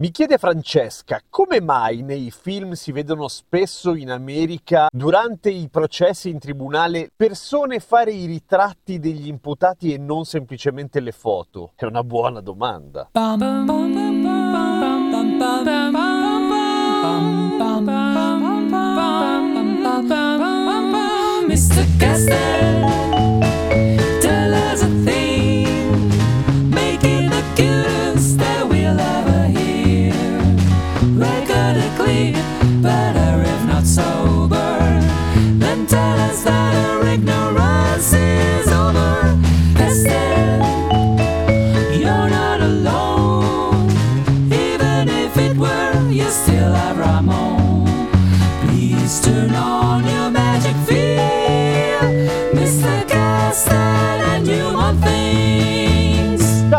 Mi chiede Francesca, come mai nei film si vedono spesso in America, durante i processi in tribunale, persone fare i ritratti degli imputati e non semplicemente le foto? È una buona domanda. Mr. Castle,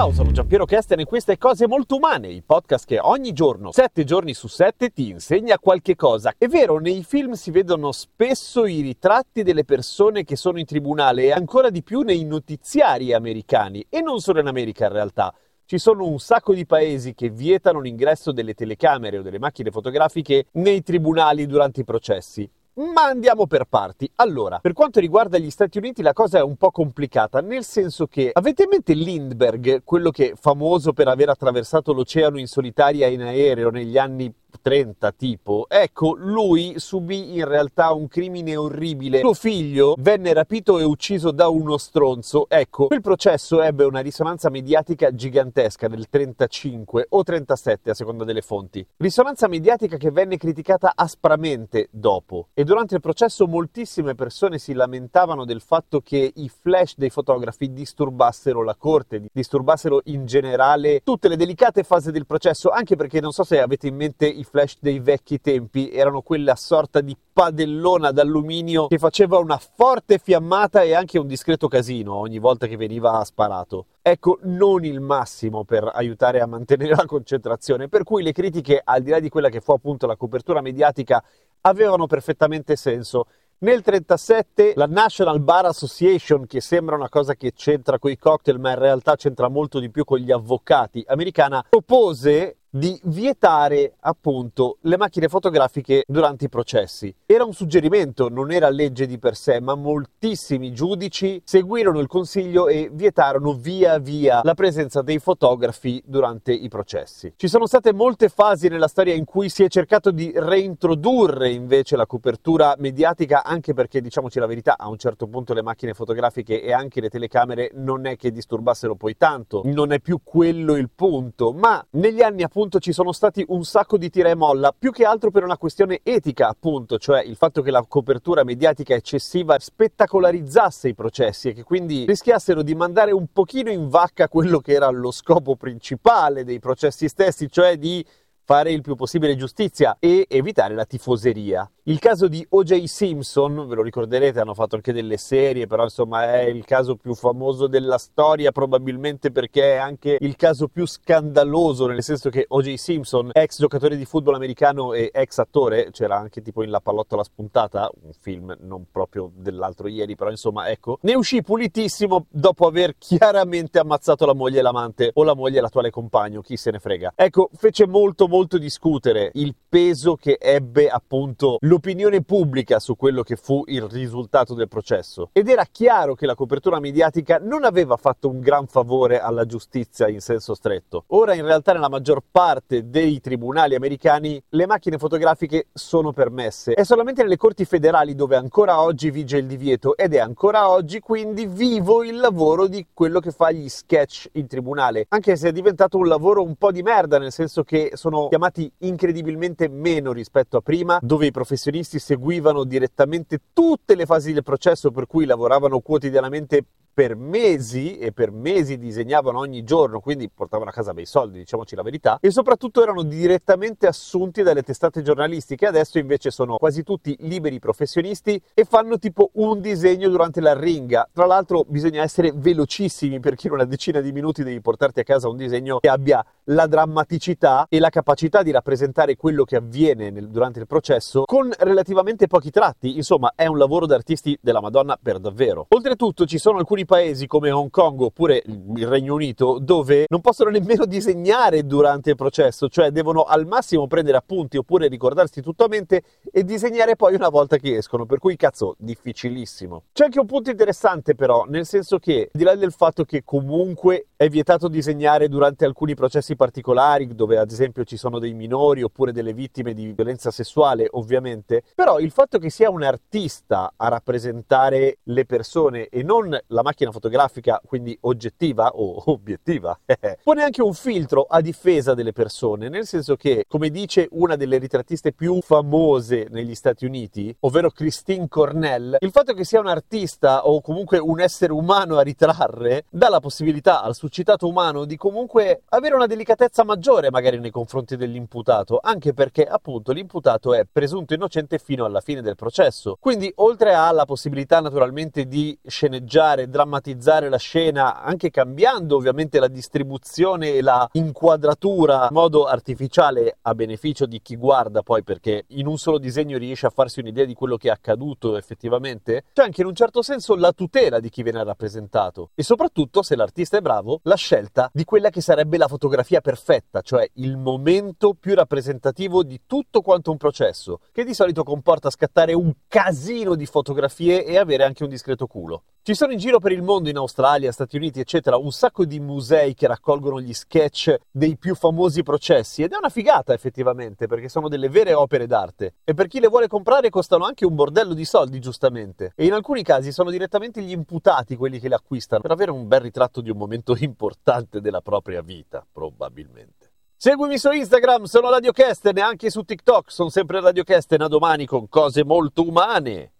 Ciao, sono Giampiero Kesten e queste Cose Molto Umane, il podcast che ogni giorno, sette giorni su sette, ti insegna qualche cosa. È vero, nei film si vedono spesso i ritratti delle persone che sono in tribunale e ancora di più nei notiziari americani, e non solo in America in realtà. Ci sono un sacco di paesi che vietano l'ingresso delle telecamere o delle macchine fotografiche nei tribunali durante i processi. Ma andiamo per parti. Allora, per quanto riguarda gli Stati Uniti la cosa è un po' complicata, nel senso che avete in mente Lindbergh, quello che è famoso per aver attraversato l'oceano in solitaria in aereo negli anni 30 tipo, ecco, lui subì in realtà un crimine orribile. Suo figlio venne rapito e ucciso da uno stronzo. Ecco, quel processo ebbe una risonanza mediatica gigantesca nel 35 o 37 a seconda delle fonti. Risonanza mediatica che venne criticata aspramente dopo. E durante il processo moltissime persone si lamentavano del fatto che i flash dei fotografi disturbassero la corte, disturbassero in generale tutte le delicate fasi del processo, anche perché non so se avete in mente i flash dei vecchi tempi, erano quella sorta di padellona d'alluminio che faceva una forte fiammata e anche un discreto casino ogni volta che veniva sparato. Ecco, non il massimo per aiutare a mantenere la concentrazione, per cui le critiche, al di là di quella che fu appunto la copertura mediatica, avevano perfettamente senso. Nel 1937 la National Bar Association, che sembra una cosa che c'entra con i cocktail, ma in realtà c'entra molto di più con gli avvocati americana, propose di vietare appunto le macchine fotografiche durante i processi. Era un suggerimento, non era legge di per sé, ma moltissimi giudici seguirono il consiglio e vietarono via via la presenza dei fotografi durante i processi. Ci sono state molte fasi nella storia in cui si è cercato di reintrodurre invece la copertura mediatica, anche perché diciamoci la verità, a un certo punto le macchine fotografiche e anche le telecamere non è che disturbassero poi tanto, non è più quello il punto, ma negli anni appunto ci sono stati un sacco di tira e molla, più che altro per una questione etica, appunto, cioè il fatto che la copertura mediatica eccessiva spettacolarizzasse i processi e che quindi rischiassero di mandare un pochino in vacca quello che era lo scopo principale dei processi stessi, cioè di fare il più possibile giustizia e evitare la tifoseria. Il caso di O.J. Simpson, ve lo ricorderete, hanno fatto anche delle serie, però insomma è il caso più famoso della storia, probabilmente perché è anche il caso più scandaloso, nel senso che O.J. Simpson, ex giocatore di football americano e ex attore, c'era anche tipo in La pallottola spuntata, un film non proprio dell'altro ieri, però insomma ecco, ne uscì pulitissimo dopo aver chiaramente ammazzato la moglie e l'amante, o la moglie e l'attuale compagno, chi se ne frega. Ecco, fece molto molto discutere il peso che ebbe appunto l'opinione pubblica su quello che fu il risultato del processo. Ed era chiaro che la copertura mediatica non aveva fatto un gran favore alla giustizia in senso stretto. Ora in realtà nella maggior parte dei tribunali americani le macchine fotografiche sono permesse. È solamente nelle corti federali dove ancora oggi vige il divieto ed è ancora oggi quindi vivo il lavoro di quello che fa gli sketch in tribunale, anche se è diventato un lavoro un po' di merda, nel senso che sono chiamati incredibilmente meno rispetto a prima, dove i professionisti seguivano direttamente tutte le fasi del processo per cui lavoravano quotidianamente per mesi e per mesi disegnavano ogni giorno, quindi portavano a casa bei soldi, diciamoci la verità, e soprattutto erano direttamente assunti dalle testate giornalistiche, adesso invece sono quasi tutti liberi professionisti e fanno tipo un disegno durante la ringa. Tra l'altro bisogna essere velocissimi perché in una decina di minuti devi portarti a casa un disegno che abbia la drammaticità e la capacità di rappresentare quello che avviene nel, durante il processo con relativamente pochi tratti. Insomma, è un lavoro d'artisti della Madonna per davvero. Oltretutto ci sono alcuni paesi come Hong Kong oppure il Regno Unito dove non possono nemmeno disegnare durante il processo, cioè devono al massimo prendere appunti oppure ricordarsi tutto a mente e disegnare poi una volta che escono, per cui cazzo, difficilissimo. C'è anche un punto interessante però, nel senso che, di là del fatto che comunque è vietato disegnare durante alcuni processi particolari, dove ad esempio ci sono dei minori oppure delle vittime di violenza sessuale, ovviamente, però il fatto che sia un artista a rappresentare le persone e non la macchina fotografica, quindi oggettiva o obiettiva, pone anche un filtro a difesa delle persone, nel senso che, come dice una delle ritrattiste più famose negli Stati Uniti, ovvero Christine Cornell, il fatto che sia un artista o comunque un essere umano a ritrarre dà la possibilità al suscitato umano di comunque avere una delicatezza maggiore magari nei confronti dell'imputato, anche perché appunto l'imputato è presunto innocente fino alla fine del processo. Quindi oltre alla possibilità naturalmente di sceneggiare, drammatizzare la scena, anche cambiando ovviamente la distribuzione e la inquadratura in modo artificiale a beneficio di chi guarda poi perché in un solo disegno riesce a farsi un'idea di quello che è accaduto effettivamente, c'è anche in un certo senso la tutela di chi viene rappresentato e soprattutto se l'artista è bravo la scelta di quella che sarebbe la fotografia perfetta, cioè il momento più rappresentativo di tutto quanto un processo, che di solito comporta scattare un casino di fotografie e avere anche un discreto culo. Ci sono in giro per il mondo, in Australia, Stati Uniti, eccetera, un sacco di musei che raccolgono gli sketch dei più famosi processi ed è una figata effettivamente perché sono delle vere opere d'arte e per chi le vuole comprare costano anche un bordello di soldi giustamente e in alcuni casi sono direttamente gli imputati quelli che le acquistano per avere un bel ritratto di un momento importante della propria vita, probabilmente. Seguimi su Instagram, sono Radio Kesten e anche su TikTok, sono sempre Radio Kesten, a domani con cose molto umane.